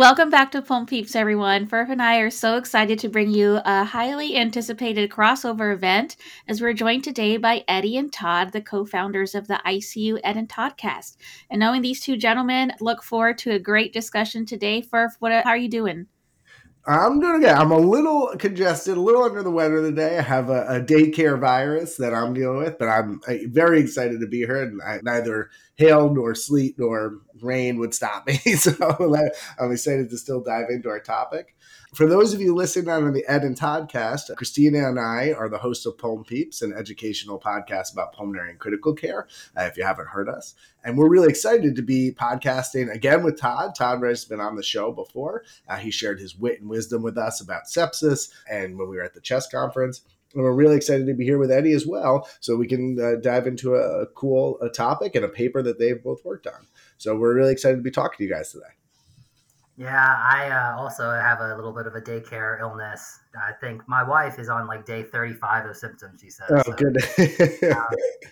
Welcome back to Pulm Peeps, everyone. Furf and I are so excited to bring you a highly anticipated crossover event as we're joined today by Eddie and Todd, the co founders of the ICU Ed and Toddcast. And knowing these two gentlemen, look forward to a great discussion today. Furf, what, how are you doing? I'm doing good. I'm a little congested, a little under the weather today. I have a, a daycare virus that I'm dealing with, but I'm very excited to be here. And I, neither hail nor sleet nor rain would stop me. so I'm excited to still dive into our topic. For those of you listening on the Ed and Toddcast, Kristina and I are the hosts of Pulm Peeps, an educational podcast about pulmonary and critical care, uh, if you haven't heard us. And we're really excited to be podcasting again with Todd. Todd has been on the show before. Uh, he shared his wit and wisdom with us about sepsis and when we were at the CHEST conference. And we're really excited to be here with Eddie as well, so we can uh, dive into a, a cool a topic and a paper that they've both worked on. So we're really excited to be talking to you guys today. Yeah, I uh, also have a little bit of a daycare illness. I think my wife is on like day 35 of symptoms, she says. Oh, so, good. uh,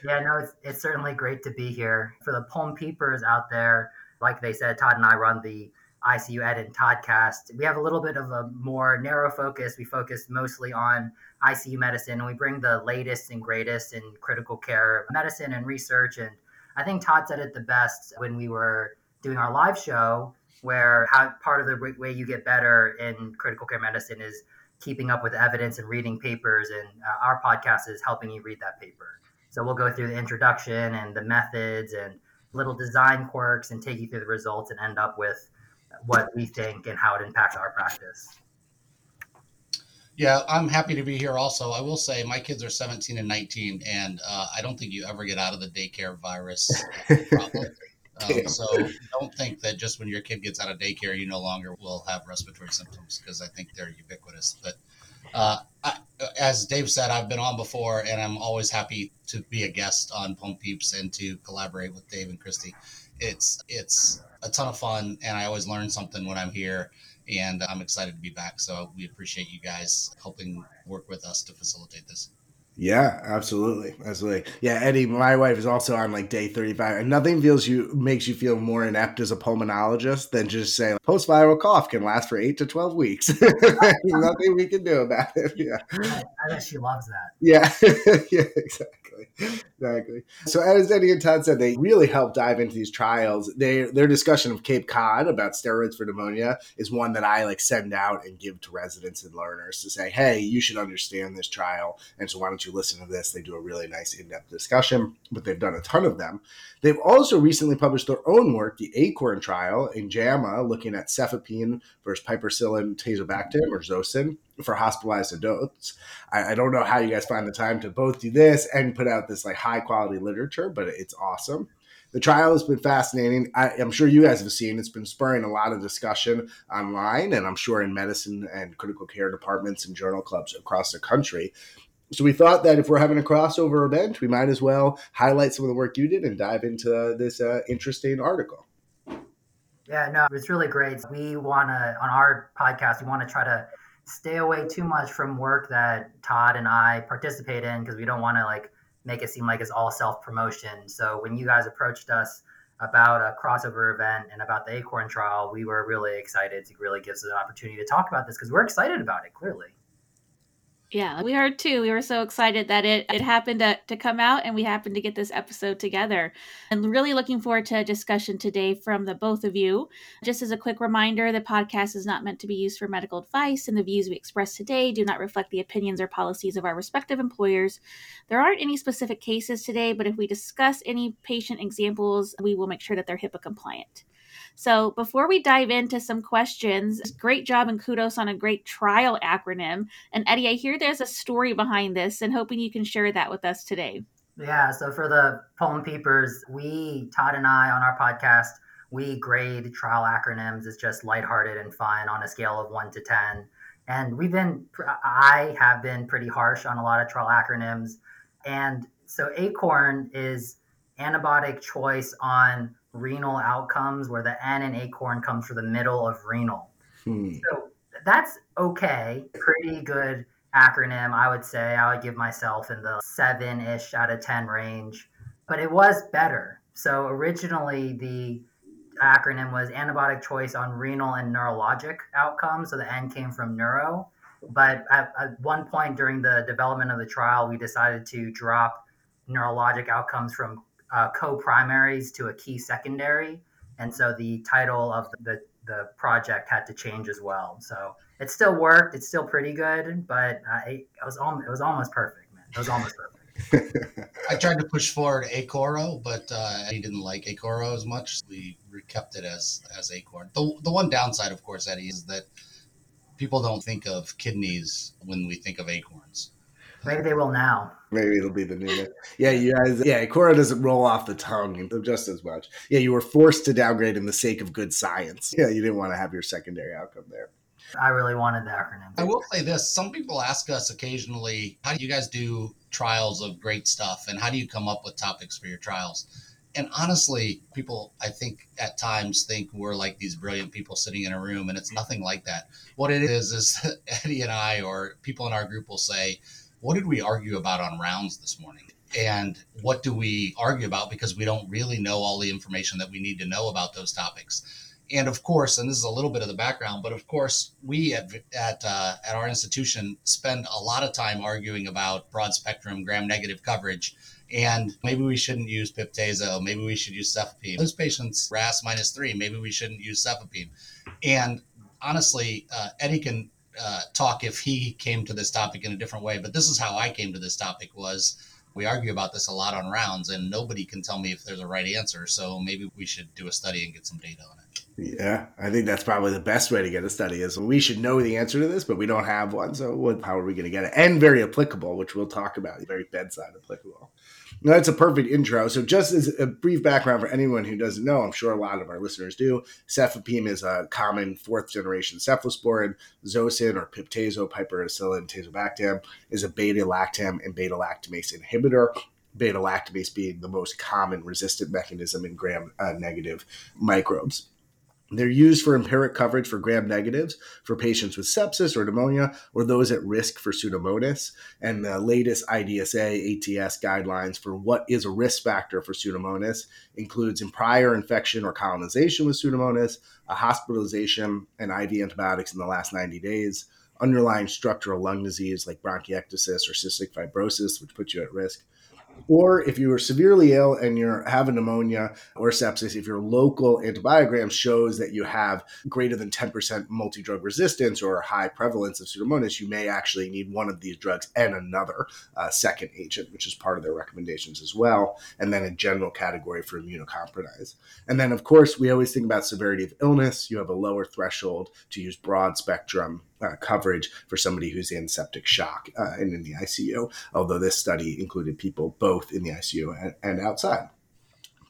yeah, no, it's, it's certainly great to be here. For the Pulm Peepers out there, like they said, Todd and I run the ICU Ed and Toddcast. We have a little bit of a more narrow focus. We focus mostly on ICU medicine, and we bring the latest and greatest in critical care medicine and research. And I think Todd said it the best when we were doing our live show where how part of the way you get better in critical care medicine is keeping up with evidence and reading papers and uh, our podcast is helping you read that paper so we'll go through the introduction and the methods and little design quirks and take you through the results and end up with what we think and how it impacts our practice yeah, I'm happy to be here also. I will say my kids are 17 and 19, and uh, I don't think you ever get out of the daycare virus problem. Um, so don't think that just when your kid gets out of daycare, you no longer will have respiratory symptoms because I think they're ubiquitous. But uh, I, as Dave said, I've been on before, and I'm always happy to be a guest on Pulm Peeps and to collaborate with Dave and Christy. It's it's a ton of fun, and I always learn something when I'm here. And I'm excited to be back. So we appreciate you guys helping work with us to facilitate this. Yeah, absolutely, absolutely. Yeah, Eddie, my wife is also on like day thirty-five, and nothing feels you makes you feel more inept as a pulmonologist than just say post-viral cough can last for eight to twelve weeks. nothing we can do about it. Yeah, I, I bet she loves that. Yeah, yeah, exactly, exactly. So as Eddie and Todd said, they really help dive into these trials. They their discussion of Cape Cod about steroids for pneumonia is one that I like send out and give to residents and learners to say, hey, you should understand this trial, and so why don't you listen to this, they do a really nice in depth discussion, but they've done a ton of them. They've also recently published their own work, the ACORN trial in JAMA, looking at cefepime versus piperacillin tazobactam or Zosyn for hospitalized adults. I, I, don't know how you guys find the time to both do this and put out this like high quality literature, but it's awesome. The trial has been fascinating. I, am sure you guys have seen it's been spurring a lot of discussion online, and I'm sure in medicine and critical care departments and journal clubs across the country. So we thought that if we're having a crossover event, we might as well highlight some of the work you did and dive into this uh, interesting article. Yeah, no, it's really great. We want to, on our podcast, we want to try to stay away too much from work that Todd and I participate in because we don't want to like make it seem like it's all self promotion. So when you guys approached us about a crossover event and about the Acorn trial, we were really excited to really give us an opportunity to talk about this because we're excited about it, clearly. Yeah, we are too. We were so excited that it, it happened to, to come out and we happened to get this episode together. And really looking forward to a discussion today from the both of you. Just as a quick reminder, the podcast is not meant to be used for medical advice, and the views we express today do not reflect the opinions or policies of our respective employers. There aren't any specific cases today, but if we discuss any patient examples, we will make sure that they're HIPAA compliant. So before we dive into some questions, great job and kudos on a great trial acronym. And Eddie, I hear there's a story behind this and hoping you can share that with us today. Yeah, so for the Pulm Peepers, we, Todd and I on our podcast, we grade trial acronyms as just lighthearted and fun on a scale of one to 10. And we've been, I have been pretty harsh on a lot of trial acronyms. And so ACORN is antibiotic choice on renal outcomes where the N in acorn comes from the middle of renal. Hmm. So that's okay. Pretty good acronym, I would say. I would give myself in the seven ish out of 10 range, but it was better. So originally, the acronym was antibiotic choice on renal and neurologic outcomes. So the N came from neuro. But at, at one point during the development of the trial, we decided to drop neurologic outcomes from uh, co-primaries to a key secondary, and so the title of the the project had to change as well. So it still worked. It's still pretty good, but uh, it, it was almost it was almost perfect, man. It was almost perfect. I tried to push forward Acoro, but uh, he didn't like Acoro as much. We kept it as as Acorn. The the one downside, of course, Eddie, is that people don't think of kidneys when we think of acorns. Maybe they will now. Maybe it'll be the new name. Yeah, you guys. Yeah, Cora doesn't roll off the tongue just as much. Yeah, you were forced to downgrade in the sake of good science. Yeah, you didn't want to have your secondary outcome there. I really wanted the acronym. I will say this: some people ask us occasionally, "How do you guys do trials of great stuff, and how do you come up with topics for your trials?" and honestly, people I think at times think we're like these brilliant people sitting in a room, and it's nothing like that. What it is is Eddie and I, or people in our group, will say, "What did we argue about on rounds this morning?" And what do we argue about because we don't really know all the information that we need to know about those topics. And of course, and this is a little bit of the background, but of course, we at at, uh, at our institution spend a lot of time arguing about broad spectrum gram negative coverage and maybe we shouldn't use Piptazo. Maybe we should use cefepime. Those patients RASS minus three. Maybe we shouldn't use cefepime. And honestly, uh, Eddie can uh, talk if he came to this topic in a different way. But this is how I came to this topic was we argue about this a lot on rounds, and nobody can tell me if there's a right answer. So maybe we should do a study and get some data on it. Yeah, I think that's probably the best way to get a study is we should know the answer to this, but we don't have one. So how are we going to get it? And very applicable, which we'll talk about, very bedside applicable. Now, that's a perfect intro. So, just as a brief background for anyone who doesn't know, I'm sure a lot of our listeners do. Cefepime is a common fourth generation cephalosporin. Zosyn or Piptazo, piperacillin, tazobactam is a beta lactam and beta lactamase inhibitor. Beta lactamase being the most common resistant mechanism in gram uh, negative microbes. They're used for empiric coverage for gram negatives for patients with sepsis or pneumonia or those at risk for pseudomonas. And the latest IDSA ATS guidelines for what is a risk factor for pseudomonas includes in prior infection or colonization with pseudomonas, a hospitalization, and IV antibiotics in the last 90 days, underlying structural lung disease like bronchiectasis or cystic fibrosis, which puts you at risk, or if you are severely ill and you're having pneumonia or sepsis, if your local antibiogram shows that you have greater than 10% multi drug resistance or high prevalence of Pseudomonas, you may actually need one of these drugs and another uh, second agent, which is part of their recommendations as well. And then a general category for immunocompromised. And then, of course, we always think about severity of illness. You have a lower threshold to use broad spectrum uh, coverage for somebody who's in septic shock uh, and in the ICU, although this study included people both in the ICU and, and outside.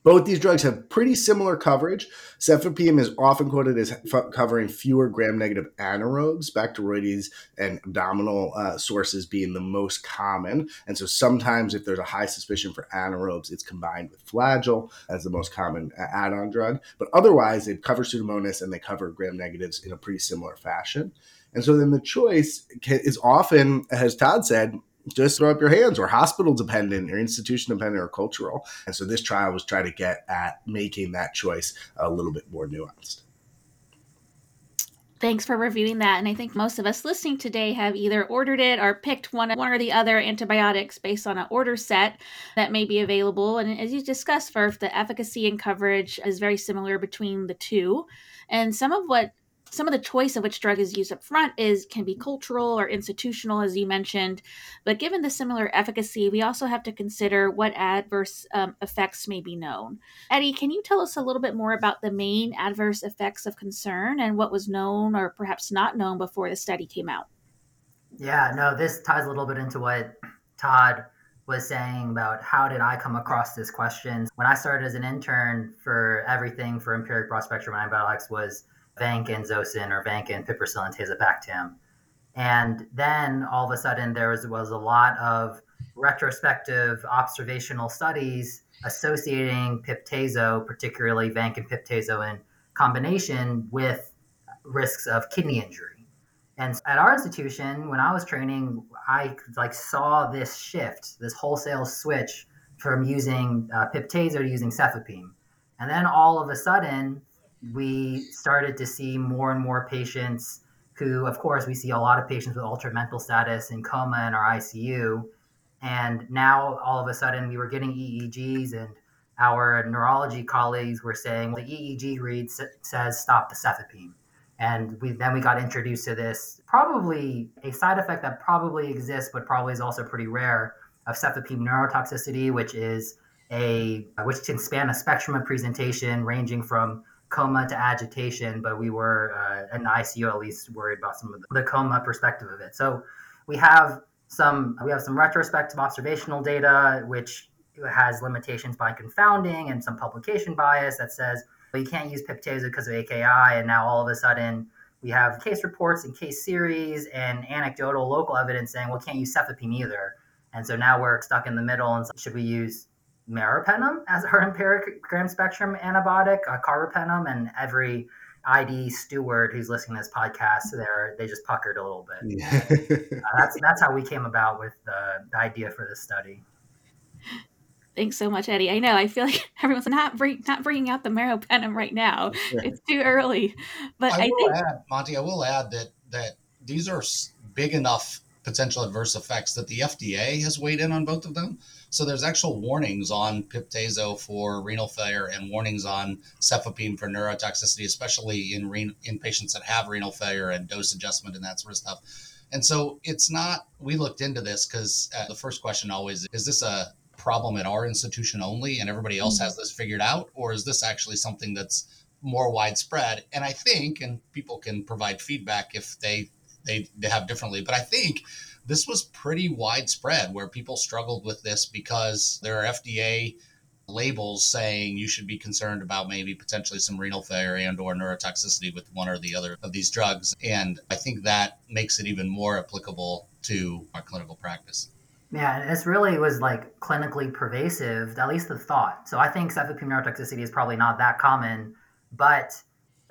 Both these drugs have pretty similar coverage. Cefepime is often quoted as f- covering fewer gram-negative anaerobes, Bacteroides and abdominal uh, sources being the most common. And so sometimes if there's a high suspicion for anaerobes, it's combined with Flagyl as the most common uh, add-on drug. But otherwise, they cover Pseudomonas and they cover gram-negatives in a pretty similar fashion. And so then the choice is often, as Todd said, just throw up your hands or hospital dependent or institution dependent or cultural. And so this trial was trying to get at making that choice a little bit more nuanced. Thanks for reviewing that. And I think most of us listening today have either ordered it or picked one, one or the other antibiotics based on an order set that may be available. And as you discussed, Furf, the efficacy and coverage is very similar between the two. And some of what some of the choice of which drug is used up front is can be cultural or institutional as you mentioned. But given the similar efficacy we also have to consider what adverse um, effects may be known. Eddie can you tell us a little bit more about the main adverse effects of concern and what was known or perhaps not known before the study came out? Yeah no this ties a little bit into what todd was saying about how did I come across this question. When I started as an intern for everything for empiric broad spectrum antibiotics was vancomycin or vancomycin, piperacillin, tazobactam. And then all of a sudden there was, was a lot of retrospective observational studies associating piptazo, particularly vancomycin piptazo in combination with risks of kidney injury. And at our institution, when I was training, I like saw this shift, this wholesale switch from using uh, piptazo to using cefepime. And then all of a sudden, we started to see more and more patients who, of course, we see a lot of patients with altered mental status in coma in our ICU. And now all of a sudden we were getting EEGs, and our neurology colleagues were saying the EEG read says stop the cefepime. And we then we got introduced to this probably a side effect that probably exists, but probably is also pretty rare of cefepime neurotoxicity, which is a which can span a spectrum of presentation ranging from coma to agitation, but we were uh, in the ICU at least worried about some of the, coma perspective of it. So we have some we have some retrospective observational data which has limitations by confounding and some publication bias that says well, you can't use Piptazo because of AKI, and now all of a sudden we have case reports and case series and anecdotal local evidence saying well, can't use cefepime either. And so now we're stuck in the middle. And should we use meropenem as our empiric gram spectrum antibiotic, uh, carbapenem, and every ID steward who's listening to this podcast, there they just puckered a little bit. Yeah. uh, that's that's how we came about with the, the idea for this study. Thanks so much, Eddie. I know. I feel like everyone's not bring, not bringing out the meropenem right now. It's too early. But I, I think, add, Monty, I will add that that these are big enough potential adverse effects that the FDA has weighed in on both of them. So there's actual warnings on Piptazo for renal failure and warnings on cefepime for neurotoxicity, especially in re- in patients that have renal failure and dose adjustment and that sort of stuff. And so it's not. We looked into this because uh, the first question always is: This a problem at our institution only, and everybody else mm-hmm. has this figured out, or is this actually something that's more widespread? And I think, and people can provide feedback if they they, they have differently, but I think this was pretty widespread where people struggled with this because there are FDA labels saying you should be concerned about maybe potentially some renal failure and or neurotoxicity with one or the other of these drugs. And i think that makes it even more applicable to our clinical practice. Yeah this really was like clinically pervasive at least the thought. So i think cefepime neurotoxicity is probably not that common but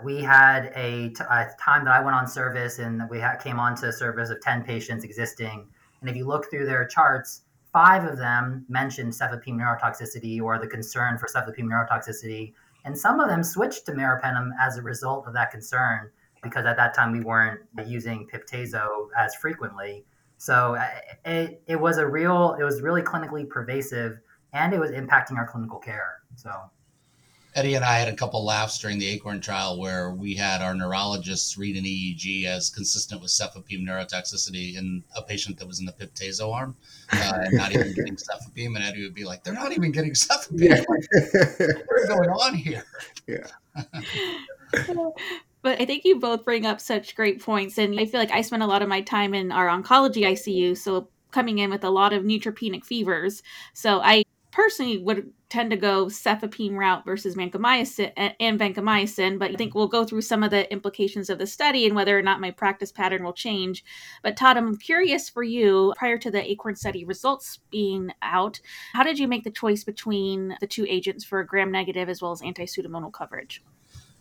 we had a, t- a time that I went on service and we ha- came on to service of 10 patients existing. And if you look through their charts, five of them mentioned cefepime neurotoxicity or the concern for cefepime neurotoxicity. And some of them switched to meropenem as a result of that concern because at that time we weren't using Piptazo as frequently. So uh, it, it was a real, it was really clinically pervasive and it was impacting our clinical care. So Eddie and I had a couple laughs during the Acorn trial where we had our neurologists read an EEG as consistent with cefepime neurotoxicity in a patient that was in the Piptazo arm uh, and not even getting cefepime. And Eddie would be like, they're not even getting cefepime. Yeah. What's going on here? Yeah. but I think you both bring up such great points. And I feel like I spend a lot of my time in our oncology ICU. So coming in with a lot of neutropenic fevers. So I personally would tend to go cefepime route versus vancomycin and vancomycin, but I think we'll go through some of the implications of the study and whether or not my practice pattern will change. But Todd, I'm curious for you, prior to the ACORN study results being out, how did you make the choice between the two agents for gram negative as well as anti-pseudomonal coverage?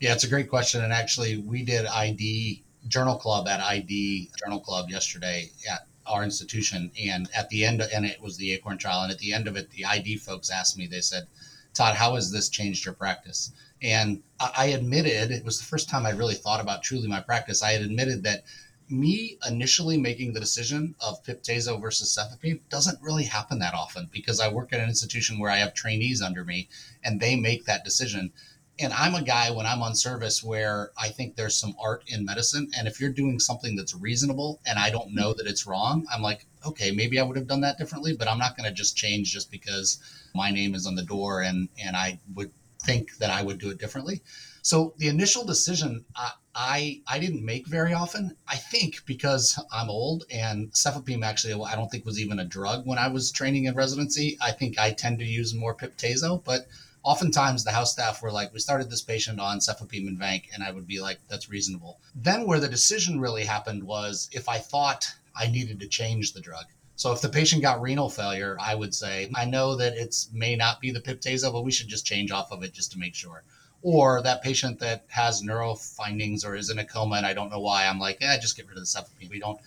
Yeah, it's a great question. And actually, we did ID Journal Club at ID Journal Club yesterday at our institution. And at the end, and it was the Acorn trial. And at the end of it, the ID folks asked me, they said, Todd, how has this changed your practice? And I admitted, it was the first time I really thought about truly my practice. I had admitted that me initially making the decision of Piptazo versus cefepime doesn't really happen that often because I work at an institution where I have trainees under me and they make that decision and I'm a guy when I'm on service where I think there's some art in medicine. And if you're doing something that's reasonable and I don't know that it's wrong, I'm like, okay, maybe I would have done that differently, but I'm not going to just change just because my name is on the door and, and I would think that I would do it differently. So the initial decision I, I, I didn't make very often. I think because I'm old and cefepime actually I don't think was even a drug when I was training in residency. I think I tend to use more Piptazo, but oftentimes the house staff were like, we started this patient on cefepime and vanc, and I would be like, that's reasonable. Then where the decision really happened was if I thought I needed to change the drug. So if the patient got renal failure, I would say, I know that it's may not be the Piptazo, but we should just change off of it just to make sure. Or that patient that has neuro findings or is in a coma and I don't know why, I'm like, yeah, just get rid of the cefepime. We don't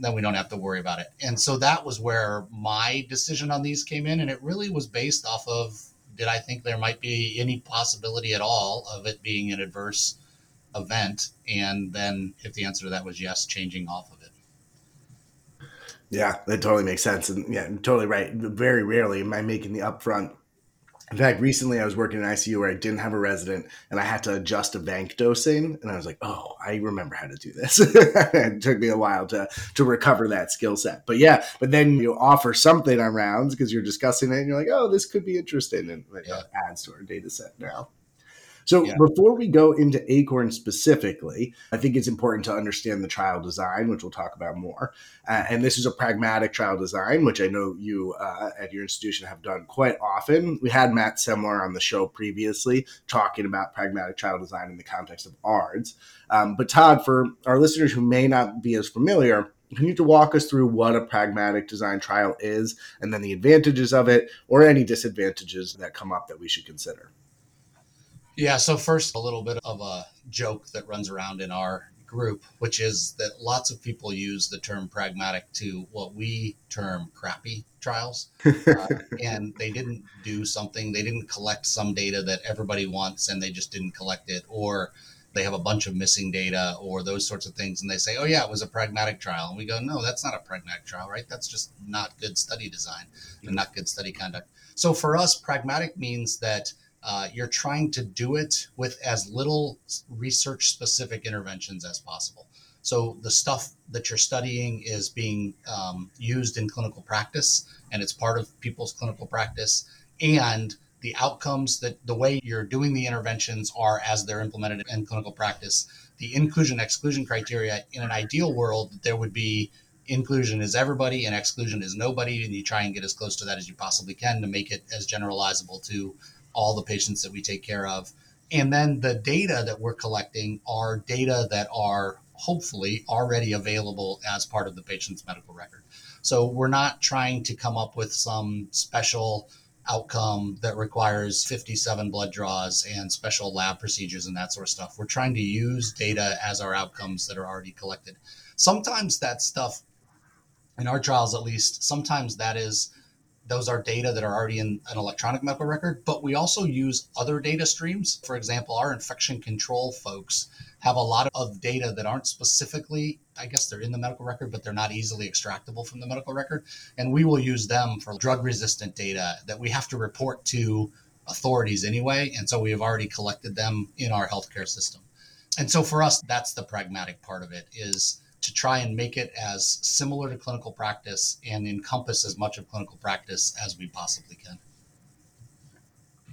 then we don't have to worry about it. And so that was where my decision on these came in. And it really was based off of did I think there might be any possibility at all of it being an adverse event? And then, if the answer to that was yes, changing off of it. Yeah, that totally makes sense. And yeah, totally right. Very rarely am I making the upfront. In fact, recently I was working in ICU where I didn't have a resident and I had to adjust a vanc dosing. And I was like, oh, I remember how to do this. it took me a while to, to recover that skill set. But yeah, but then you offer something on rounds because you're discussing it and you're like, oh, this could be interesting. And it yeah. adds to our data set now. So yeah. before we go into Acorn specifically, I think it's important to understand the trial design, which we'll talk about more. Uh, and this is a pragmatic trial design, which I know you uh, at your institution have done quite often. We had Matt Semler on the show previously talking about pragmatic trial design in the context of ARDS. Um, but Todd, for our listeners who may not be as familiar, can you to walk us through what a pragmatic design trial is and then the advantages of it or any disadvantages that come up that we should consider? Yeah, so first, a little bit of a joke that runs around in our group, which is that lots of people use the term pragmatic to what we term crappy trials. Uh, and they didn't do something, they didn't collect some data that everybody wants and they just didn't collect it, or they have a bunch of missing data, or those sorts of things. And they say, oh, yeah, it was a pragmatic trial. And we go, no, that's not a pragmatic trial, right? That's just not good study design and not good study conduct. So for us, pragmatic means that uh, you're trying to do it with as little research specific interventions as possible. So the stuff that you're studying is being um, used in clinical practice and it's part of people's clinical practice. And the outcomes that the way you're doing the interventions are as they're implemented in clinical practice. The inclusion exclusion criteria in an ideal world, there would be inclusion is everybody and exclusion is nobody. And you try and get as close to that as you possibly can to make it as generalizable to all the patients that we take care of. And then the data that we're collecting are data that are hopefully already available as part of the patient's medical record. So we're not trying to come up with some special outcome that requires 57 blood draws and special lab procedures and that sort of stuff. We're trying to use data as our outcomes that are already collected. Sometimes that stuff, in our trials at least, sometimes that is those are data that are already in an electronic medical record, but we also use other data streams. For example, our infection control folks have a lot of data that aren't specifically, I guess they're in the medical record, but they're not easily extractable from the medical record. And we will use them for drug resistant data that we have to report to authorities anyway. And so we have already collected them in our healthcare system. And so for us, that's the pragmatic part of it is to try and make it as similar to clinical practice and encompass as much of clinical practice as we possibly can.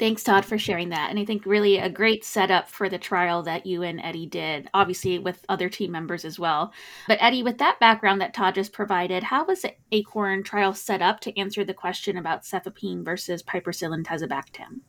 Thanks, Todd, for sharing that. And I think really a great setup for the trial that you and Eddie did, obviously with other team members as well. But Eddie, with that background that Todd just provided, how was the ACORN trial set up to answer the question about cefepime versus piperacillin tazobactam?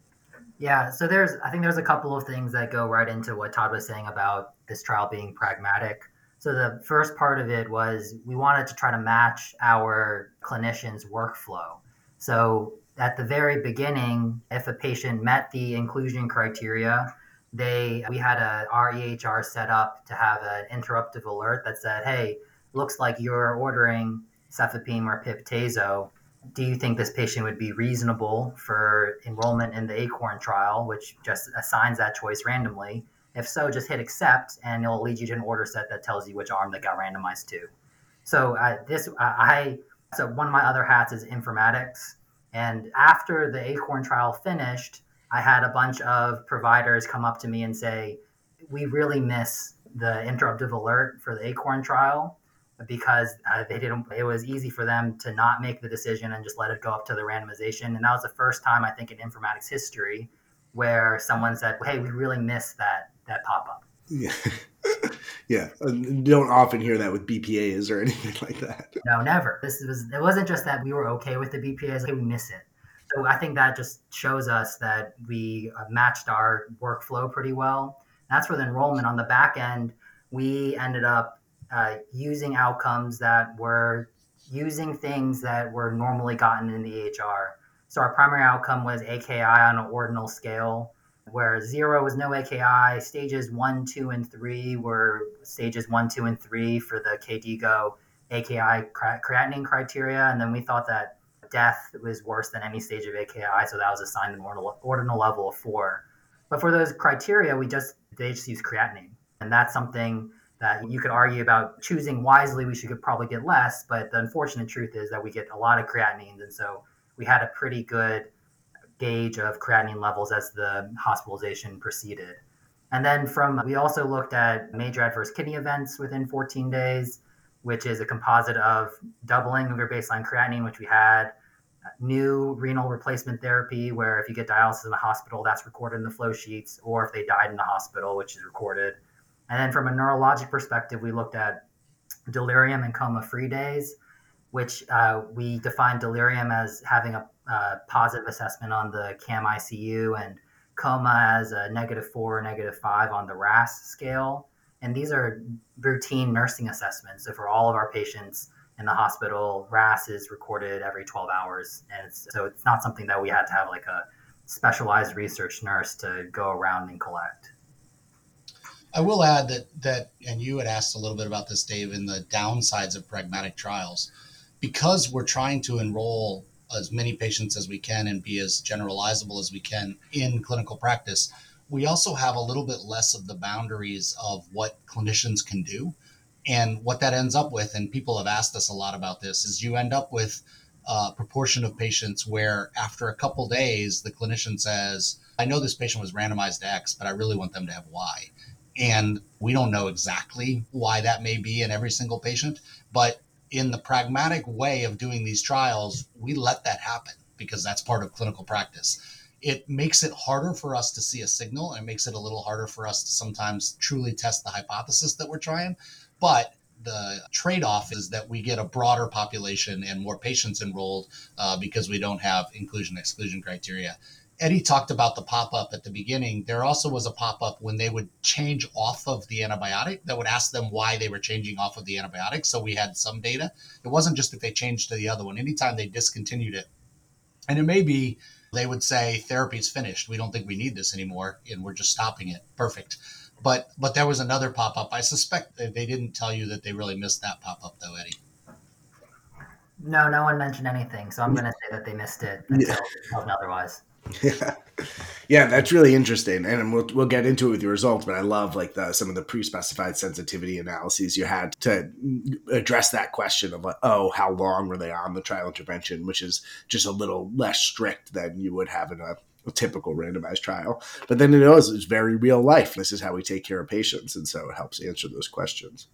Yeah, so there's I think there's a couple of things that go right into what Todd was saying about this trial being pragmatic. So the first part of it was we wanted to try to match our clinicians' workflow. So at the very beginning, if a patient met the inclusion criteria, they we had a our EHR set up to have an interruptive alert that said, "Hey, looks like you're ordering cefepime or pip/tazo. Do you think this patient would be reasonable for enrollment in the ACORN trial, which just assigns that choice randomly?" If so, just hit accept, and it'll lead you to an order set that tells you which arm that got randomized to. So uh, this, I so one of my other hats is informatics, and after the Acorn trial finished, I had a bunch of providers come up to me and say, "We really miss the interruptive alert for the Acorn trial." because uh, they didn't it was easy for them to not make the decision and just let it go up to the randomization and that was the first time i think in informatics history where someone said hey we really miss that that pop up. Yeah. yeah. You don't often hear that with BPAs or anything like that. No, never. This was it wasn't just that we were okay with the BPAs, okay, we miss it. So I think that just shows us that we uh, matched our workflow pretty well. That's for the enrollment. On the back end, we ended up uh, using outcomes that were using things that were normally gotten in the EHR. So our primary outcome was AKI on an ordinal scale where zero was no AKI. Stages one, two, and three were stages one, two, and three for the KDIGO AKI creatinine criteria. And then we thought that death was worse than any stage of AKI, so that was assigned an ordinal, ordinal level of four. But for those criteria, we just they just use creatinine, and that's something that you could argue about choosing wisely. We should probably get less, but the unfortunate truth is that we get a lot of creatinines, and so we had a pretty good gauge of creatinine levels as the hospitalization proceeded. And then from we also looked at major adverse kidney events within 14 days, which is a composite of doubling of your baseline creatinine, which we had, new renal replacement therapy, where if you get dialysis in the hospital, that's recorded in the flow sheets, or if they died in the hospital, which is recorded. And then from a neurologic perspective, we looked at delirium and coma free days, which uh, we define delirium as having a, a positive assessment on the CAM ICU and coma as a negative four, or negative five on the RASS scale. And these are routine nursing assessments. So for all of our patients in the hospital, RASS is recorded every 12 hours. And it's, so it's not something that we had to have like a specialized research nurse to go around and collect. I will add that that, and you had asked a little bit about this, Dave, in the downsides of pragmatic trials, because we're trying to enroll as many patients as we can and be as generalizable as we can in clinical practice, we also have a little bit less of the boundaries of what clinicians can do. And what that ends up with, and people have asked us a lot about this, is you end up with a proportion of patients where after a couple days, the clinician says, I know this patient was randomized to X, but I really want them to have Y. And we don't know exactly why that may be in every single patient, but in the pragmatic way of doing these trials, we let that happen because that's part of clinical practice. It makes it harder for us to see a signal and it makes it a little harder for us to sometimes truly test the hypothesis that we're trying. But the trade off is that we get a broader population and more patients enrolled uh, because we don't have inclusion exclusion criteria. Eddie talked about the pop up at the beginning. There also was a pop up when they would change off of the antibiotic that would ask them why they were changing off of the antibiotic. So we had some data. It wasn't just if they changed to the other one, anytime they discontinued it. And it may be they would say therapy is finished. We don't think we need this anymore and we're just stopping it. Perfect. But but there was another pop up. I suspect that they didn't tell you that they really missed that pop up though, Eddie. No, no one mentioned anything. So I'm going to say that they missed it until yeah. otherwise. Yeah, yeah, that's really interesting, and we'll we'll get into it with your results. But I love like the some of the pre-specified sensitivity analyses you had to address that question of like, oh, how long were they on the trial intervention, which is just a little less strict than you would have in a, a typical randomized trial. But then it knows it's very real life. This is how we take care of patients, and so it helps answer those questions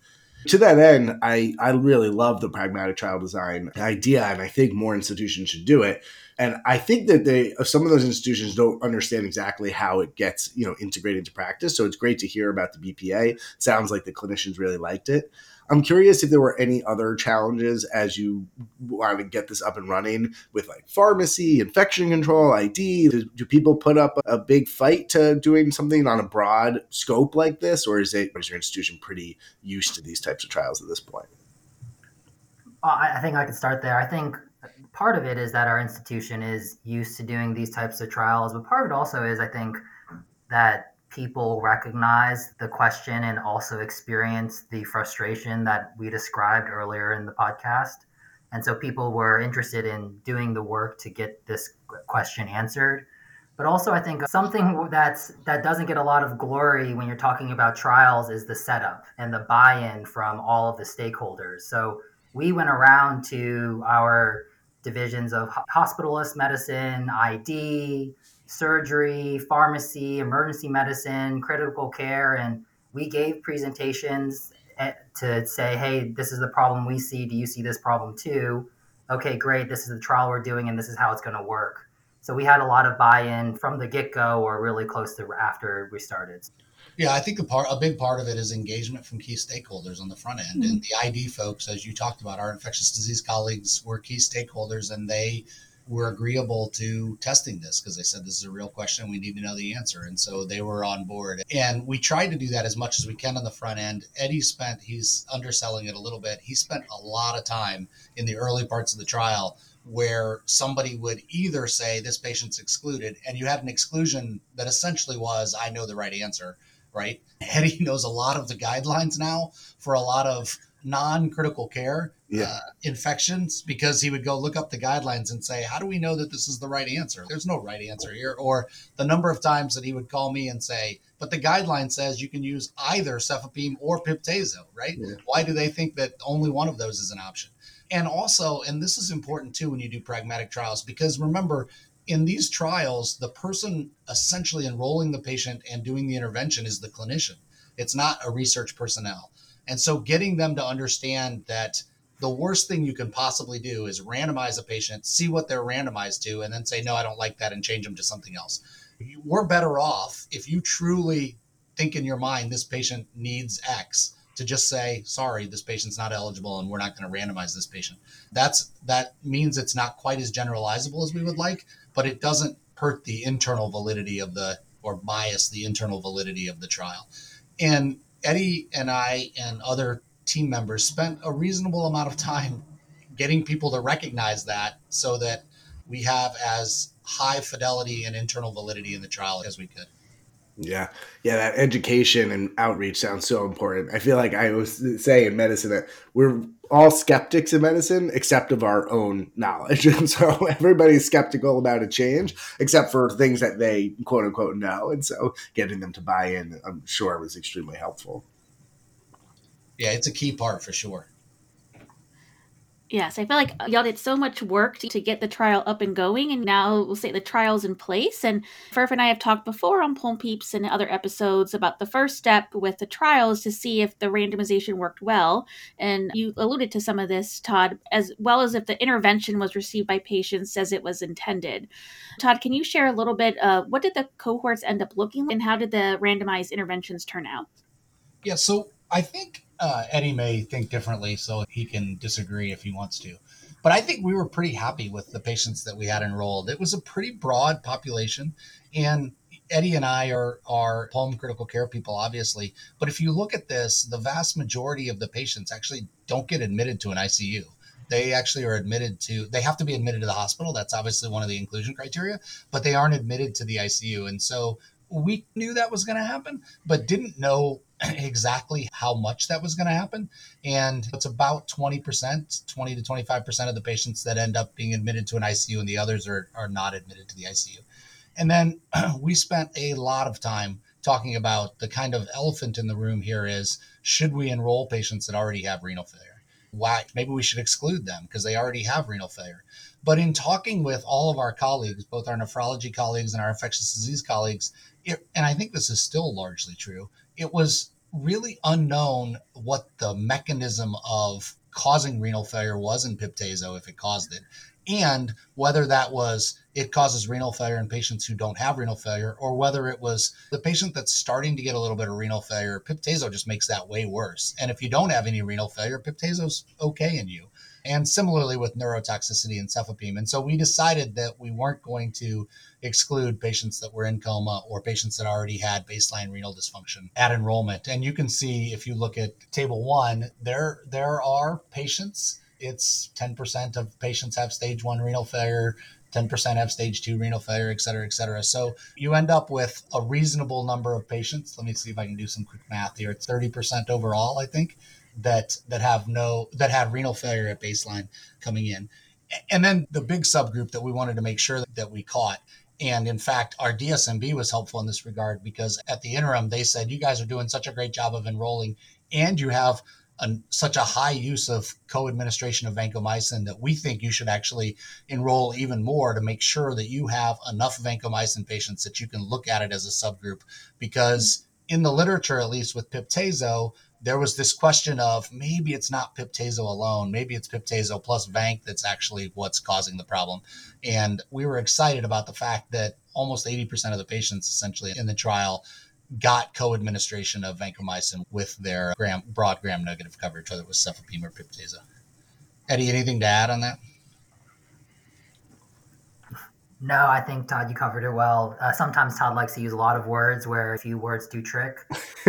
to that end, I, I really love the pragmatic trial design idea, and I think more institutions should do it and I think that they some of those institutions don't understand exactly how it gets you know integrated into practice. So it's great to hear about the BPA. Sounds like the clinicians really liked it. I'm curious if there were any other challenges as you want to get this up and running with like pharmacy, infection control, ID. Do, do, people put up a big fight to doing something on a broad scope like this, or is it is your institution pretty used to these types of trials at this point? Uh, I think I could start there. I think part of it is that our institution is used to doing these types of trials, but part of it also is, I think, that people recognize the question and also experience the frustration that we described earlier in the podcast. And so people were interested in doing the work to get this question answered. But also I think something that's that doesn't get a lot of glory when you're talking about trials is the setup and the buy-in from all of the stakeholders. So we went around to our divisions of hospitalist medicine, ID, surgery, pharmacy, emergency medicine, critical care, and we gave presentations eh, to say, hey, this is the problem we see. Do you see this problem too? Okay, great. This is the trial we're doing, and this is how it's going to work. So we had a lot of buy-in from the get-go, or really close to after we started. Yeah, I think a part, a big part of it is engagement from key stakeholders on the front end, mm-hmm. and the ID folks, as you talked about, our infectious disease colleagues were key stakeholders, and they were agreeable to testing this because they said this is a real question. We need to know the answer, and so they were on board. And we tried to do that as much as we can on the front end. Eddie spent, he's underselling it a little bit. He spent a lot of time in the early parts of the trial where somebody would either say this patient's excluded, and you had an exclusion that essentially was, I know the right answer right? Eddie knows a lot of the guidelines now for a lot of non-critical care Yeah. uh, infections because he would go look up the guidelines and say, "How do we know that this is the right answer?" There's no right answer here. Or the number of times that he would call me and say, "But the guideline says you can use either cefepime or piptazo, right? Yeah. Why do they think that only one of those is an option?" And also, and this is important too when you do pragmatic trials because remember in these trials, the person essentially enrolling the patient and doing the intervention is the clinician. It's not a research personnel. And so getting them to understand that the worst thing you can possibly do is randomize a patient, see what they're randomized to, and then say, no, I don't like that and change them to something else. We're better off if you truly think in your mind this patient needs X to just say, sorry, this patient's not eligible and we're not going to randomize this patient. That's that means it's not quite as generalizable as we would like, but it doesn't hurt the internal validity of the or bias the internal validity of the trial. And Eddie and I and other team members spent a reasonable amount of time getting people to recognize that so that we have as high fidelity and internal validity in the trial as we could. Yeah. Yeah. That education and outreach sounds so important. I feel like I was say in medicine that we're all skeptics in medicine except of our own knowledge. And so everybody's skeptical about a change except for things that they quote unquote know. And so getting them to buy in, I'm sure was extremely helpful. Yeah, it's a key part for sure. Yes, I feel like uh, y'all did so much work to, to get the trial up and going, and now we'll say the trial's in place. And Furf and I have talked before on Pulm Peeps and other episodes about the first step with the trials to see if the randomization worked well. And you alluded to some of this, Todd, as well as if the intervention was received by patients as it was intended. Todd, can you share a little bit? of what did the cohorts end up looking like, and how did the randomized interventions turn out? Yeah, so I think uh, Eddie may think differently, so he can disagree if he wants to. But I think we were pretty happy with the patients that we had enrolled. It was a pretty broad population, and Eddie and I are are home critical care people, obviously. But if you look at this, the vast majority of the patients actually don't get admitted to an ICU. They actually are admitted to. They have to be admitted to the hospital. That's obviously one of the inclusion criteria, but they aren't admitted to the ICU. And so we knew that was going to happen, but didn't know exactly how much that was going to happen. And it's about 20%, 20 to 25% of the patients that end up being admitted to an ICU, and the others are, are not admitted to the ICU. And then we spent a lot of time talking about the kind of elephant in the room here is should we enroll patients that already have renal failure? Why? Maybe we should exclude them because they already have renal failure. But in talking with all of our colleagues, both our nephrology colleagues and our infectious disease colleagues, it, and I think this is still largely true, it was really unknown what the mechanism of causing renal failure was in Piptazo if it caused it, and whether that was it causes renal failure in patients who don't have renal failure, or whether it was the patient that's starting to get a little bit of renal failure. Piptazo just makes that way worse. And if you don't have any renal failure, Piptazo's okay in you and similarly with neurotoxicity and cefepime. And so we decided that we weren't going to exclude patients that were in coma or patients that already had baseline renal dysfunction at enrollment. And you can see if you look at table one, there there are patients. It's 10% of patients have stage one renal failure. 10% have stage two renal failure, et cetera, et cetera. So you end up with a reasonable number of patients. Let me see if I can do some quick math here. It's 30% overall, I think that that have no that had renal failure at baseline coming in. And then the big subgroup that we wanted to make sure that we caught. And in fact our dsmb was helpful in this regard because at the interim they said you guys are doing such a great job of enrolling and you have a, such a high use of co-administration of vancomycin that we think you should actually enroll even more to make sure that you have enough vancomycin patients that you can look at it as a subgroup. Because in the literature at least with piptazo there was this question of maybe it's not Piptazo alone, maybe it's Piptazo plus Vanc that's actually what's causing the problem. And we were excited about the fact that almost 80% of the patients essentially in the trial got co-administration of vancomycin with their gram, broad gram negative coverage, whether it was cefepime or Piptazo. Eddie, anything to add on that? No, I think Todd, you covered it well. Uh, sometimes Todd likes to use a lot of words where a few words do trick.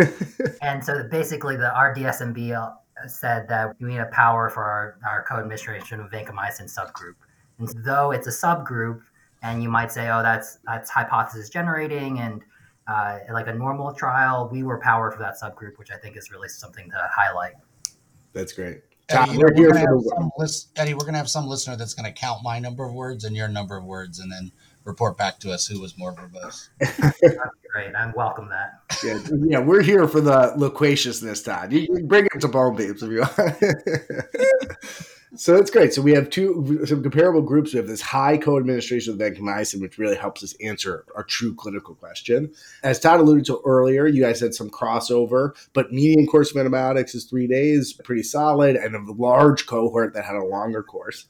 and so basically, the our DSMB uh, said that we need a power for our, our co-administration of vancomycin subgroup. And though it's a subgroup, and you might say, oh, that's that's hypothesis generating, and uh, like a normal trial, we were powered for that subgroup, which I think is really something to highlight. That's great. Eddie, we're gonna have some list, Eddie, we're going to have some listener that's going to count my number of words and your number of words, and then report back to us who was more verbose. great. I welcome that. Yeah, yeah, we're here for the loquaciousness, Todd. You, you bring it to Pulm Peeps if you want. so that's great. So we have two some comparable groups. We have this high co-administration of vancomycin, which really helps us answer our true clinical question. As Todd alluded to earlier, you guys had some crossover, but median course of antibiotics is three days, pretty solid, and a large cohort that had a longer course.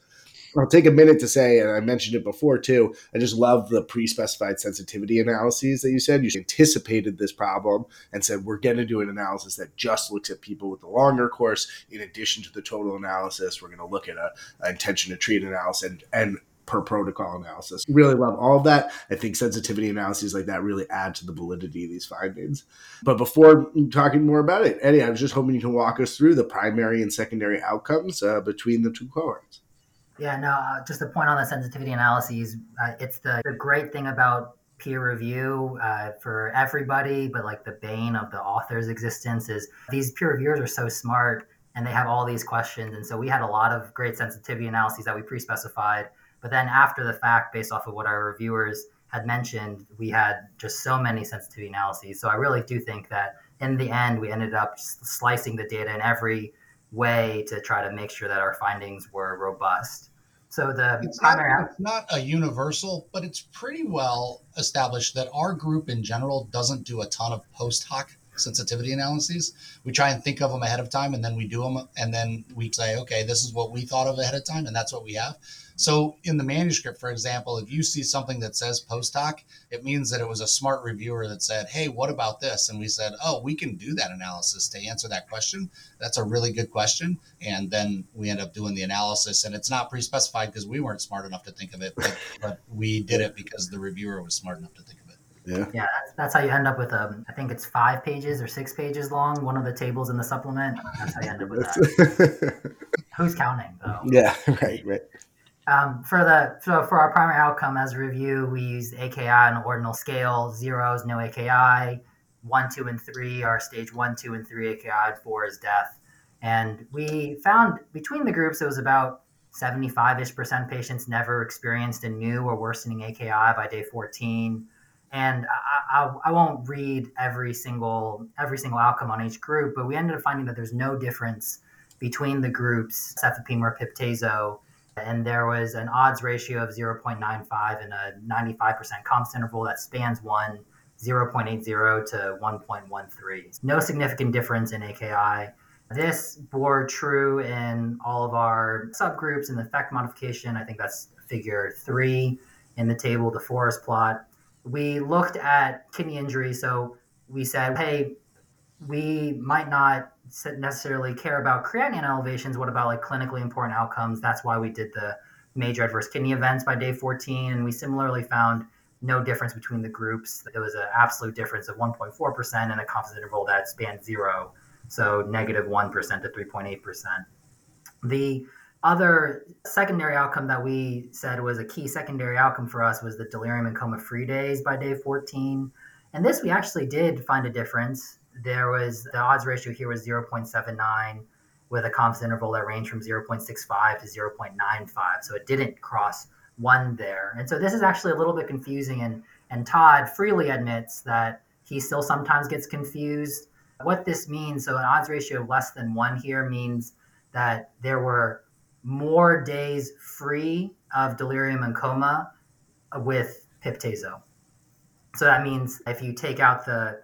I'll take a minute to say, and I mentioned it before too, I just love the pre specified sensitivity analyses that you said. You anticipated this problem and said, we're going to do an analysis that just looks at people with the longer course in addition to the total analysis. We're going to look at a, a intention to treat analysis and, and per protocol analysis. Really love all of that. I think sensitivity analyses like that really add to the validity of these findings. But before talking more about it, Eddie, I was just hoping you can walk us through the primary and secondary outcomes uh, between the two cohorts. Yeah, no, uh, just a point on the sensitivity analyses. Uh, it's the, the great thing about peer review uh, for everybody, but like the bane of the author's existence is these peer reviewers are so smart and they have all these questions. And so we had a lot of great sensitivity analyses that we pre specified. But then after the fact, based off of what our reviewers had mentioned, we had just so many sensitivity analyses. So I really do think that in the end, we ended up slicing the data in every way to try to make sure that our findings were robust. So the it's primary not, it's not a universal, but it's pretty well established that our group in general doesn't do a ton of post hoc sensitivity analyses. We try and think of them ahead of time, and then we do them, and then we say, okay, this is what we thought of ahead of time, and that's what we have. So in the manuscript, for example, if you see something that says post hoc, it means that it was a smart reviewer that said, Hey, what about this? And we said, Oh, we can do that analysis to answer that question. That's a really good question. And then we end up doing the analysis. And it's not pre specified because we weren't smart enough to think of it, but, but we did it because the reviewer was smart enough to think of it. Yeah. Yeah. That's, that's how you end up with a, um, I think it's five pages or six pages long. One of the tables in the supplement. That's how you end up with that. Who's counting though? Yeah. Right. Right. Um, for the so for our primary outcome as a review, we use AKI on an ordinal scale. Zero is no AKI. One, two, and three are stage one, two, and three AKI. Four is death. And we found between the groups, it was about 75-ish percent patients never experienced a new or worsening AKI by day 14. And I, I, I won't read every single every single outcome on each group, but we ended up finding that there's no difference between the groups, cefepime or piptazo, and there was an odds ratio of 0.95 and a 95% confidence interval that spans one 0.80 to 1.13. No significant difference in AKI. This bore true in all of our subgroups in the effect modification. I think that's figure three in the table, the forest plot. We looked at kidney injury. So we said, hey, we might not necessarily care about creatinine elevations. What about like clinically important outcomes? That's why we did the major adverse kidney events by day 14. And we similarly found no difference between the groups. There was an absolute difference of 1.4% and a confidence interval that spanned zero. So negative 1 to 3.8%. The other secondary outcome that we said was a key secondary outcome for us was the delirium and coma free days by day 14. And this we actually did find a difference there was the odds ratio here was 0.79 with a confidence interval that ranged from 0.65 to 0.95. So it didn't cross one there. And so this is actually a little bit confusing. And, and Todd freely admits that he still sometimes gets confused. What this means, so an odds ratio of less than one here means that there were more days free of delirium and coma with piptazo. So that means if you take out the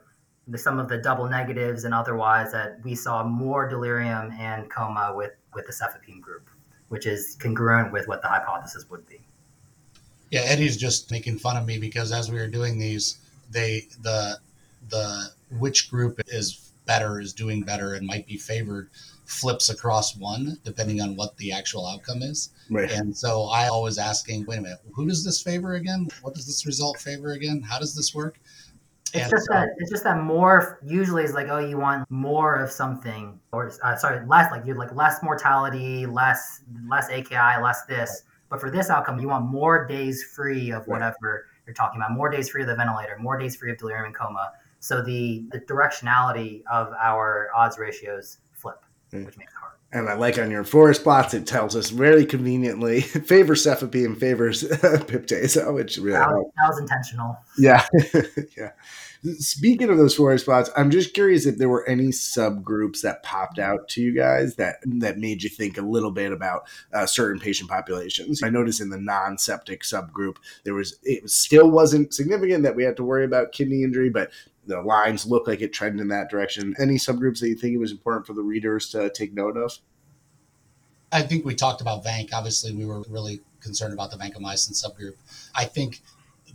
the, some of the double negatives and otherwise that we saw more delirium and coma with with the cefepime group, which is congruent with what the hypothesis would be. Yeah, Eddie's just making fun of me because as we were doing these, they the the which group is better is doing better and might be favored flips across one depending on what the actual outcome is. Right. And so I always asking, wait a minute, who does this favor again? What does this result favor again? How does this work? It's just that it's just that more usually is like oh you want more of something or uh, sorry less like you're like less mortality less less AKI less this but for this outcome you want more days free of whatever you're talking about more days free of the ventilator more days free of delirium and coma so the the directionality of our odds ratios flip which makes it hard. And I like on your forest plots, it tells us very conveniently favors cefepime, favors piptazo, which really that was, that was intentional. Yeah, yeah. Speaking of those forest spots, I'm just curious if there were any subgroups that popped out to you guys that that made you think a little bit about uh, certain patient populations. I noticed in the non-septic subgroup there was it still wasn't significant that we had to worry about kidney injury, but the lines look like it trended in that direction. Any subgroups that you think it was important for the readers to take note of? I think we talked about VANC. Obviously, we were really concerned about the vancomycin subgroup. I think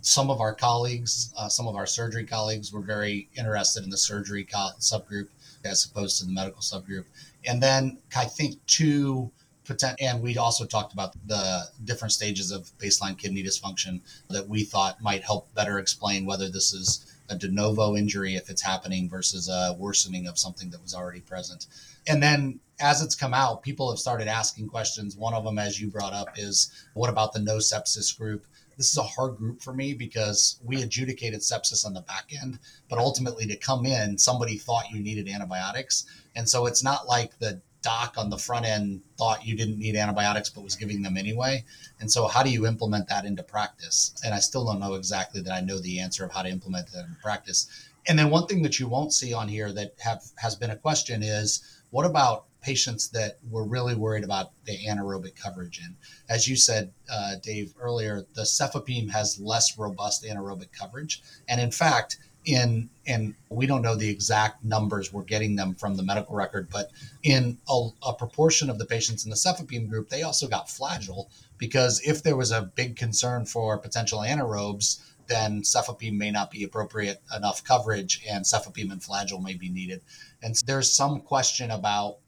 some of our colleagues, uh, some of our surgery colleagues, were very interested in the surgery co- subgroup as opposed to the medical subgroup. And then I think two potent, and we also talked about the different stages of baseline kidney dysfunction that we thought might help better explain whether this is a de novo injury if it's happening versus a worsening of something that was already present. And then as it's come out, people have started asking questions. One of them, as you brought up, is what about the no sepsis group? This is a hard group for me because we adjudicated sepsis on the back end, but ultimately to come in, somebody thought you needed antibiotics. And so it's not like the doc on the front end thought you didn't need antibiotics but was giving them anyway. And so how do you implement that into practice? And I still don't know exactly that I know the answer of how to implement that in practice. And then one thing that you won't see on here that have has been a question is what about patients that were really worried about the anaerobic coverage. And as you said, uh, Dave, earlier, the cefepime has less robust anaerobic coverage. And in fact, in and we don't know the exact numbers we're getting them from the medical record, but in a, a proportion of the patients in the cefepime group, they also got flagyl because if there was a big concern for potential anaerobes, then cefepime may not be appropriate enough coverage and cefepime and flagyl may be needed. And there's some question about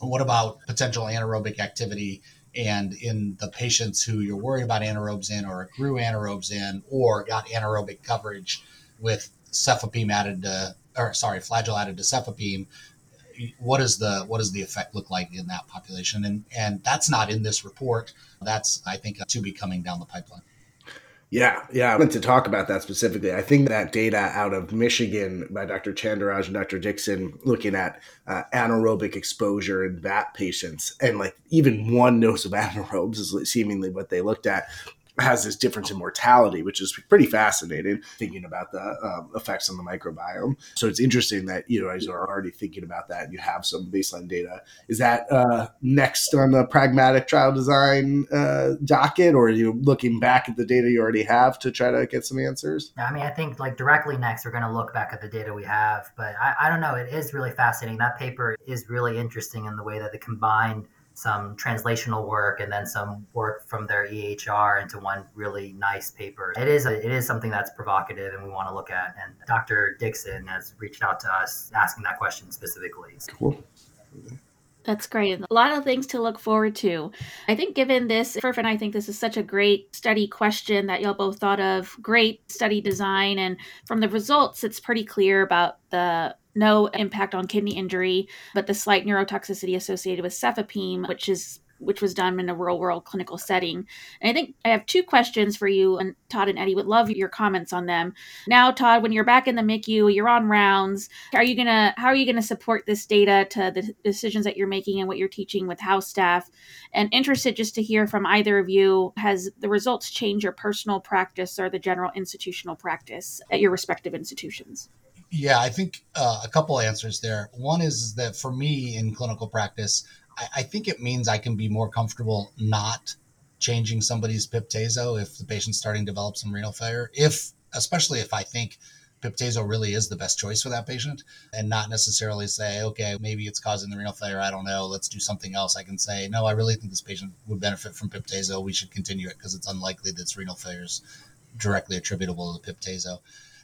what about potential anaerobic activity? And in the patients who you're worried about anaerobes in, or grew anaerobes in, or got anaerobic coverage with cefepime added to, or sorry, flagyl added to cefepime, what is the what does the effect look like in that population? And and that's not in this report. That's I think to be coming down the pipeline. Yeah, yeah. I meant to talk about that specifically. I think that data out of Michigan by Dr. Chanderraj and Dr. Dickson looking at uh, anaerobic exposure in VAT patients and like even one dose of anaerobes is seemingly what they looked at has this difference in mortality, which is pretty fascinating thinking about the um, effects on the microbiome. So it's interesting that you guys are already thinking about that and you have some baseline data. Is that uh, next on the pragmatic trial design uh, docket, or are you looking back at the data you already have to try to get some answers? I mean, I think like directly next, we're going to look back at the data we have, but I, I don't know. It is really fascinating. That paper is really interesting in the way that the combined some translational work and then some work from their EHR into one really nice paper. It is a, it is something that's provocative and we want to look at. And Dr. Dickson has reached out to us asking that question specifically. Cool. That's great. A lot of things to look forward to. I think, given this, Furf and I think this is such a great study question that y'all both thought of. Great study design. And from the results, it's pretty clear about the no impact on kidney injury, but the slight neurotoxicity associated with cefepime, which is which was done in a real world clinical setting. And I think I have two questions for you, and Todd and Eddie would love your comments on them. Now, Todd, when you're back in the MICU, you're on rounds. Are you gonna how are you gonna support this data to the decisions that you're making and what you're teaching with house staff? And interested just to hear from either of you, has the results changed your personal practice or the general institutional practice at your respective institutions? Yeah, I think uh, a couple answers there. One is that for me in clinical practice, I, I, think it means I can be more comfortable not changing somebody's piptazo if the patient's starting to develop some renal failure. If, especially if I think piptazo really is the best choice for that patient, and not necessarily say, okay, maybe it's causing the renal failure. I don't know. Let's do something else. I can say, no, I really think this patient would benefit from piptazo. We should continue it because it's unlikely that renal failure is directly attributable to the piptazo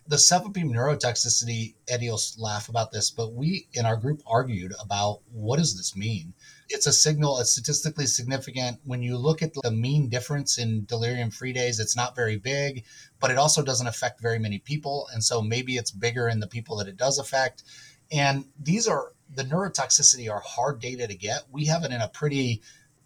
the cefepime neurotoxicity, Eddie will laugh about this, but we in our group argued about what does this mean? It's a signal, it's statistically significant. When you look at the mean difference in delirium free days, it's not very big, but it also doesn't affect very many people. And so maybe it's bigger in the people that it does affect. And these are the neurotoxicity are hard data to get. We have it in a pretty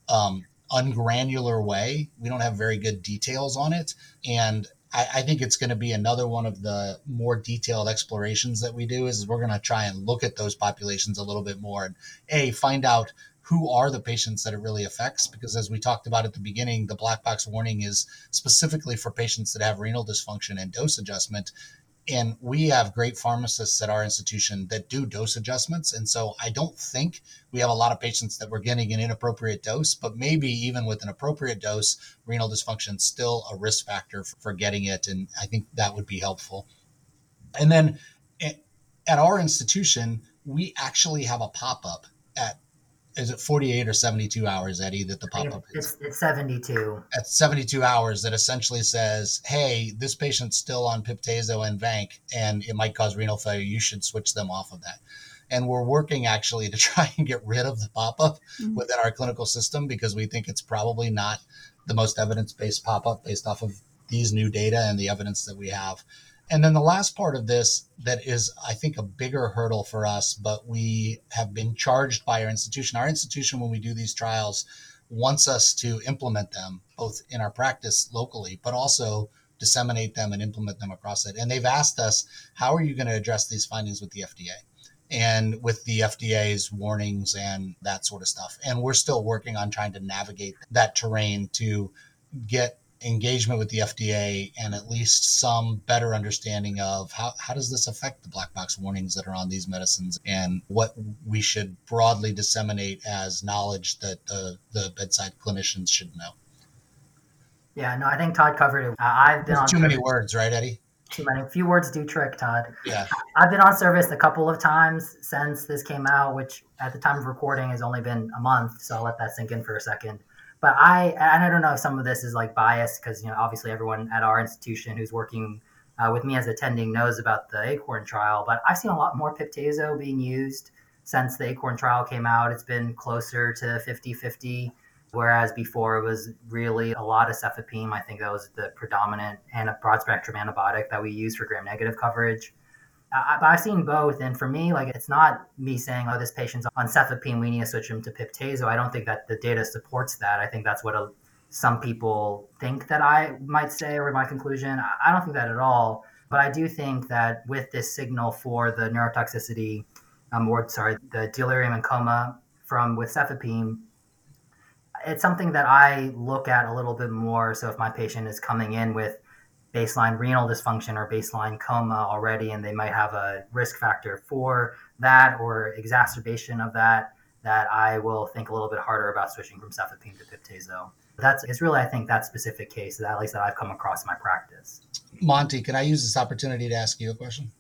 um, ungranular way. We don't have very good details on it. And I, I think it's going to be another one of the more detailed explorations that we do. Is we're going to try and look at those populations a little bit more and a find out who are the patients that it really affects because as we talked about at the beginning the black box warning is specifically for patients that have renal dysfunction and dose adjustment and we have great pharmacists at our institution that do dose adjustments. And so i don't think we have a lot of patients that we're getting an inappropriate dose but maybe even with an appropriate dose renal dysfunction is still a risk factor for getting it. And i think that would be helpful. And then eh, at our institution we actually have a pop-up at is it 48 or 72 hours, Eddie, that the pop up is? It's, it's 72. At 72 hours, that essentially says, hey, this patient's still on Piptazo and Vanc, and it might cause renal failure. You should switch them off of that. And we're working actually to try and get rid of the pop up mm-hmm. within our clinical system because we think it's probably not the most evidence based pop up based off of these new data and the evidence that we have. And then the last part of this that is, I think, a bigger hurdle for us, but we have been charged by our institution. Our institution, when we do these trials, wants us to implement them both in our practice locally, but also disseminate them and implement them across it. And they've asked us, how are you going to address these findings with the FDA? And with the FDA's warnings and that sort of stuff. And we're still working on trying to navigate that terrain to get engagement with the FDA and at least some better understanding of how, how does this affect the black box warnings that are on these medicines and what we should broadly disseminate as knowledge that the, the bedside clinicians should know. Yeah, no, I think Todd covered it. Uh, I've been on too many words, right, Eddie? Too many. Few words do trick, Todd. Yeah. I've been on service a couple of times since this came out, which at the time of recording has only been a month. So I'll let that sink in for a second. But I and I don't know if some of this is like biased because you know obviously everyone at our institution who's working uh, with me as attending knows about the Acorn trial. But I've seen a lot more Piptazo being used since the Acorn trial came out. It's been closer to 50-50 whereas before it was really a lot of cefepime. I think that was the predominant and a broad spectrum antibiotic that we use for gram negative coverage. I, I've seen both, and for me, like it's not me saying, "Oh, this patient's on cefepime, we need to switch him to Piptazo." I don't think that the data supports that. I think that's what a, some people think that I might say, or my conclusion. I don't think that at all. But I do think that with this signal for the neurotoxicity, um, or sorry, the delirium and coma from with cefepime, it's something that I look at a little bit more. So if my patient is coming in with baseline renal dysfunction or baseline coma already, and they might have a risk factor for that or exacerbation of that, that I will think a little bit harder about switching from cefepime to Piptazo. That's it's really I think that specific case that at least that I've come across in my practice. Monty, can I use this opportunity to ask you a question?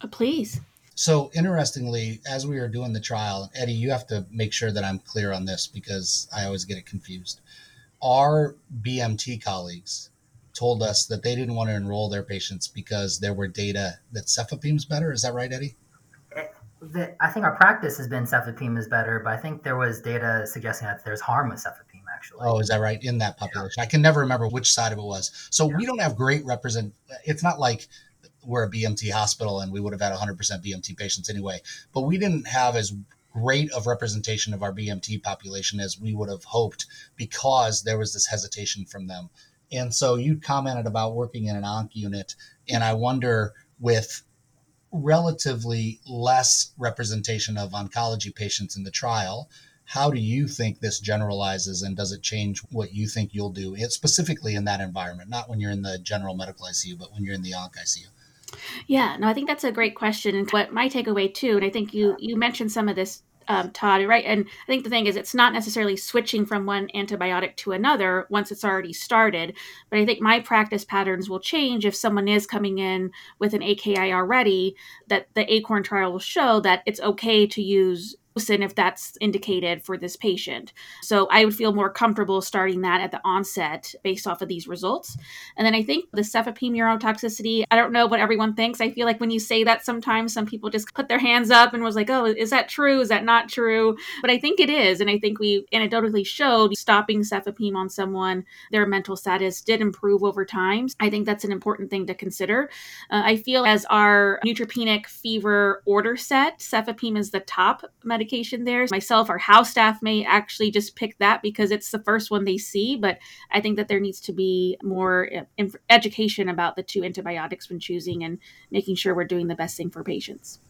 Uh, please. So interestingly, as we were doing the trial, Eddie, you have to make sure that I'm clear on this because I always get it confused. Our BMT colleagues told us that they didn't want to enroll their patients because there were data that cefepime is better. Is that right, Eddie? Uh, the, I think our practice has been cefepime is better, but I think there was data suggesting that there's harm with cefepime actually. Oh, is that right? In that population, yeah. I can never remember which side of it was. So yeah. we don't have great represent. It's not like we're a BMT hospital and we would have had 100% BMT patients anyway, but we didn't have as great of representation of our BMT population as we would have hoped because there was this hesitation from them. And so you commented about working in an onc unit, and I wonder with relatively less representation of oncology patients in the trial, how do you think this generalizes and does it change what you think you'll do specifically in that environment? Not when you're in the general medical icu but when you're in the onc icu yeah no i think that's a great question and what my takeaway too and i think you you mentioned some of this um, Todd, right? And I think the thing is, it's not necessarily switching from one antibiotic to another once it's already started. But I think my practice patterns will change if someone is coming in with an AKI already, that the ACORN trial will show that it's okay to use if that's indicated for this patient. So I would feel more comfortable starting that at the onset based off of these results. And then I think the cefepime neurotoxicity, I don't know what everyone thinks. I feel like when you say that sometimes some people just put their hands up and was like, oh, is that true? Is that not true? But I think it is. And I think we anecdotally showed stopping cefepime on someone, their mental status did improve over time. I think that's an important thing to consider. Uh, I feel as our neutropenic fever order set, cefepime is the top medication medication there. Myself, our house staff may actually just pick that because it's the first one they see. But I think that there needs to be more uh, education about the two antibiotics when choosing and making sure we're doing the best thing for patients.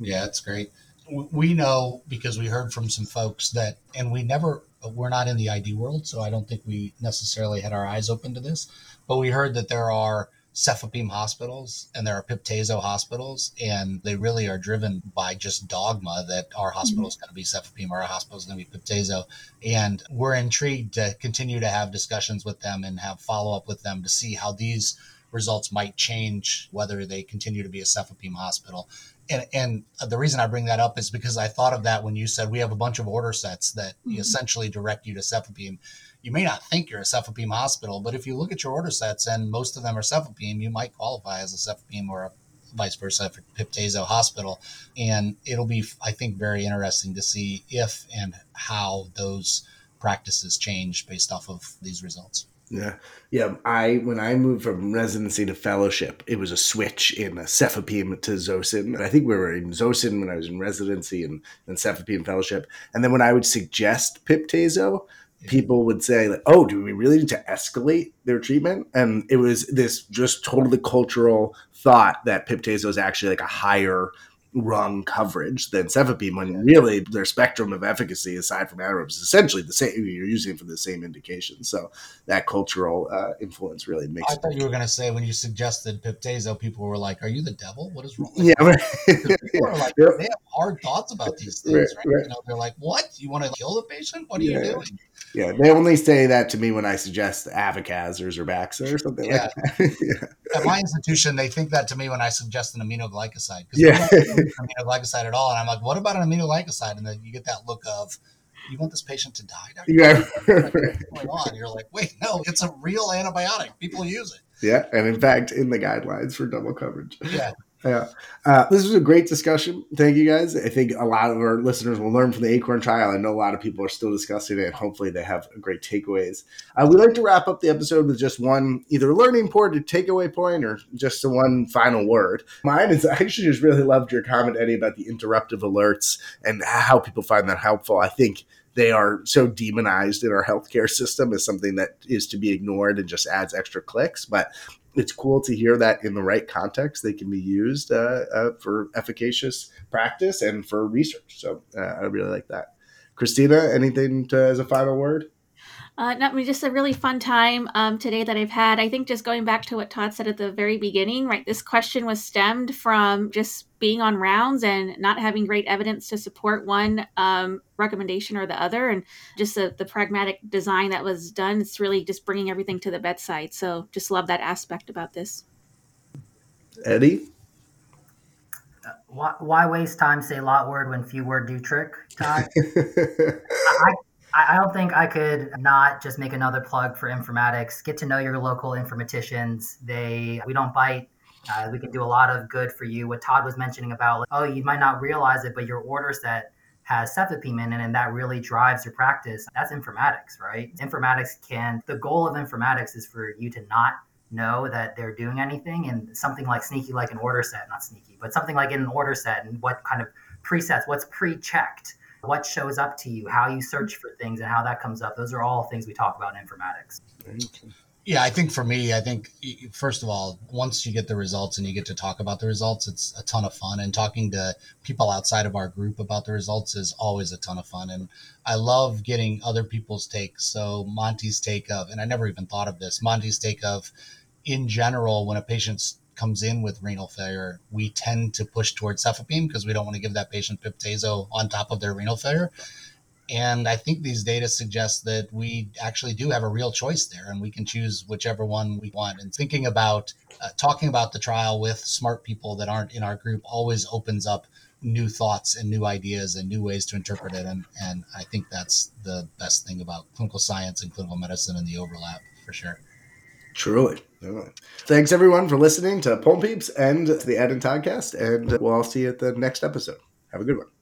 Yeah, that's great. We know because we heard from some folks that, and we never, we're not in the ID world, so I don't think we necessarily had our eyes open to this, but we heard that there are cefepime hospitals and there are piptazo hospitals and they really are driven by just dogma that our hospital mm-hmm. is going to be cefepime or our hospital is going to be piptazo and we're intrigued to continue to have discussions with them and have follow up with them to see how these results might change whether they continue to be a cefepime hospital and, and the reason I bring that up is because I thought of that when you said we have a bunch of order sets that mm-hmm. essentially direct you to cefepime you may not think you're a cefepime hospital, but if you look at your order sets and most of them are cefepime, you might qualify as a cefepime or a vice versa for Piptazo hospital. And it'll be, I think, very interesting to see if and how those practices change based off of these results. Yeah. Yeah. I, when I moved from residency to fellowship, it was a switch in cefepime to Zosyn. I think we were in Zosyn when I was in residency and then cefepime fellowship. And then when I would suggest Piptazo, people would say like oh do we really need to escalate their treatment? And it was this just totally cultural thought that piptazo is actually like a higher rung coverage than cefepime when really their spectrum of efficacy aside from anaerobes is essentially the same you're using for the same indication. So that cultural uh, influence really makes i thought you were going to say when you suggested piptazo people were like are you the devil? What is wrong yeah, right. people are like they have hard thoughts about these things right, right? right. You know, they're like what? You want to kill the patient? What are yeah. you doing yeah, they only say that to me when I suggest avocazers or Zerbaxa or something yeah. like that. yeah. At my institution, they think that to me when I suggest an aminoglycoside. Yeah. aminoglycoside at all. And I'm like, what about an aminoglycoside? And then you get that look of, you want this patient to die? Doctor? Yeah. What's going on? You're like, wait, no, it's a real antibiotic. People use it. Yeah. And in fact, in the guidelines for double coverage. Yeah. Yeah. Uh, this was a great discussion. Thank you guys. I think a lot of our listeners will learn from the Acorn trial. I know a lot of people are still discussing it, and hopefully they have great takeaways. Uh, we like to wrap up the episode with just one either learning point or takeaway point or just the one final word. Mine is I actually just really loved your comment, Eddie, about the interruptive alerts and how people find that helpful. I think they are so demonized in our healthcare system as something that is to be ignored and just adds extra clicks. But it's cool to hear that in the right context they can be used uh, uh, for efficacious practice and for research. So uh, I really like that. Kristina, anything to, as a final word? Uh, no, I mean, just a really fun time um, today that I've had. I think just going back to what Todd said at the very beginning, right? This question was stemmed from just being on rounds and not having great evidence to support one um, recommendation or the other, and just the, the pragmatic design that was done. It's really just bringing everything to the bedside. So just love that aspect about this. Eddie? why, why, waste time say lot word when few word do trick Todd? I, I don't think I could not just make another plug for informatics. Get to know your local informaticians. They we don't bite. Uh, we can do a lot of good for you. What Todd was mentioning about, like, oh, you might not realize it, but your order set has cefepime in and that really drives your practice. That's informatics, right? Informatics can. The goal of informatics is for you to not know that they're doing anything, and something like sneaky, like an order set, not sneaky, but something like in an order set, and what kind of presets, what's pre-checked what shows up to you, how you search for things, and how that comes up. Those are all things we talk about in informatics. Yeah, I think for me, I think first of all, once you get the results and you get to talk about the results, it's a ton of fun. And talking to people outside of our group about the results is always a ton of fun. And I love getting other people's takes. So Monty's take of, and I never even thought of this, Monty's take of, in general, when a patient comes in with renal failure, we tend to push towards cefepime because we don't want to give that patient piptazo on top of their renal failure. And I think these data suggest that we actually do have a real choice there and we can choose whichever one we want. And thinking about uh, talking about the trial with smart people that aren't in our group always opens up new thoughts and new ideas and new ways to interpret it. And, and I think that's the best thing about clinical science and clinical medicine and the overlap for sure. Truly. Thanks everyone for listening to Pulm Peeps and the Ed and Toddcast, and we'll all see you at the next episode. Have a good one.